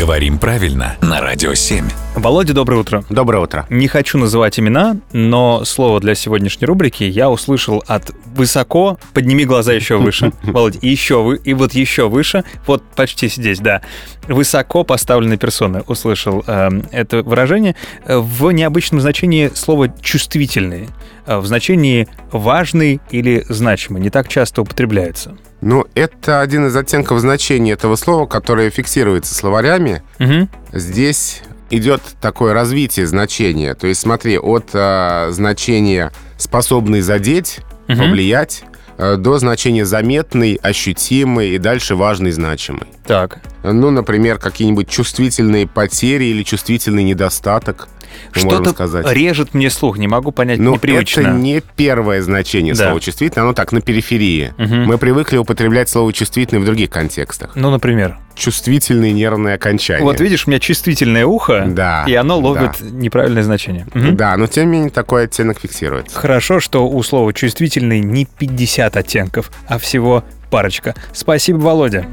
Говорим правильно на Радио 7. Володя, доброе утро. Доброе утро. Не хочу называть имена, но слово для сегодняшней рубрики я услышал от высоко, подними глаза еще выше, Володя, и еще вы, и вот еще выше, вот почти здесь, да, высоко поставленной персоны услышал э, это выражение в необычном значении слова чувствительный, э, в значении важный или значимый, не так часто употребляется. Ну, это один из оттенков значения этого слова, которое фиксируется словарями. Угу. Здесь идет такое развитие значения. То есть, смотри, от э, значения способный задеть, Мгм. повлиять, э, до значения заметный, ощутимый и дальше важный, значимый. Так. Ну, например, какие-нибудь чувствительные потери или чувствительный недостаток, Что-то режет мне слух, не могу понять, Ну, непривычно. это не первое значение Да. слова чувствительный, оно так, на периферии. Мгм. Мы привыкли употреблять слово чувствительный в других контекстах. Ну, например. Чувствительные нервные окончания. Вот видишь, у меня чувствительное ухо, Да, и оно ловит неправильное значение. Мгм. Да, но тем не менее такой оттенок фиксируется. Хорошо, что у слова чувствительный не 50 оттенков, а всего парочка. Спасибо, Володя.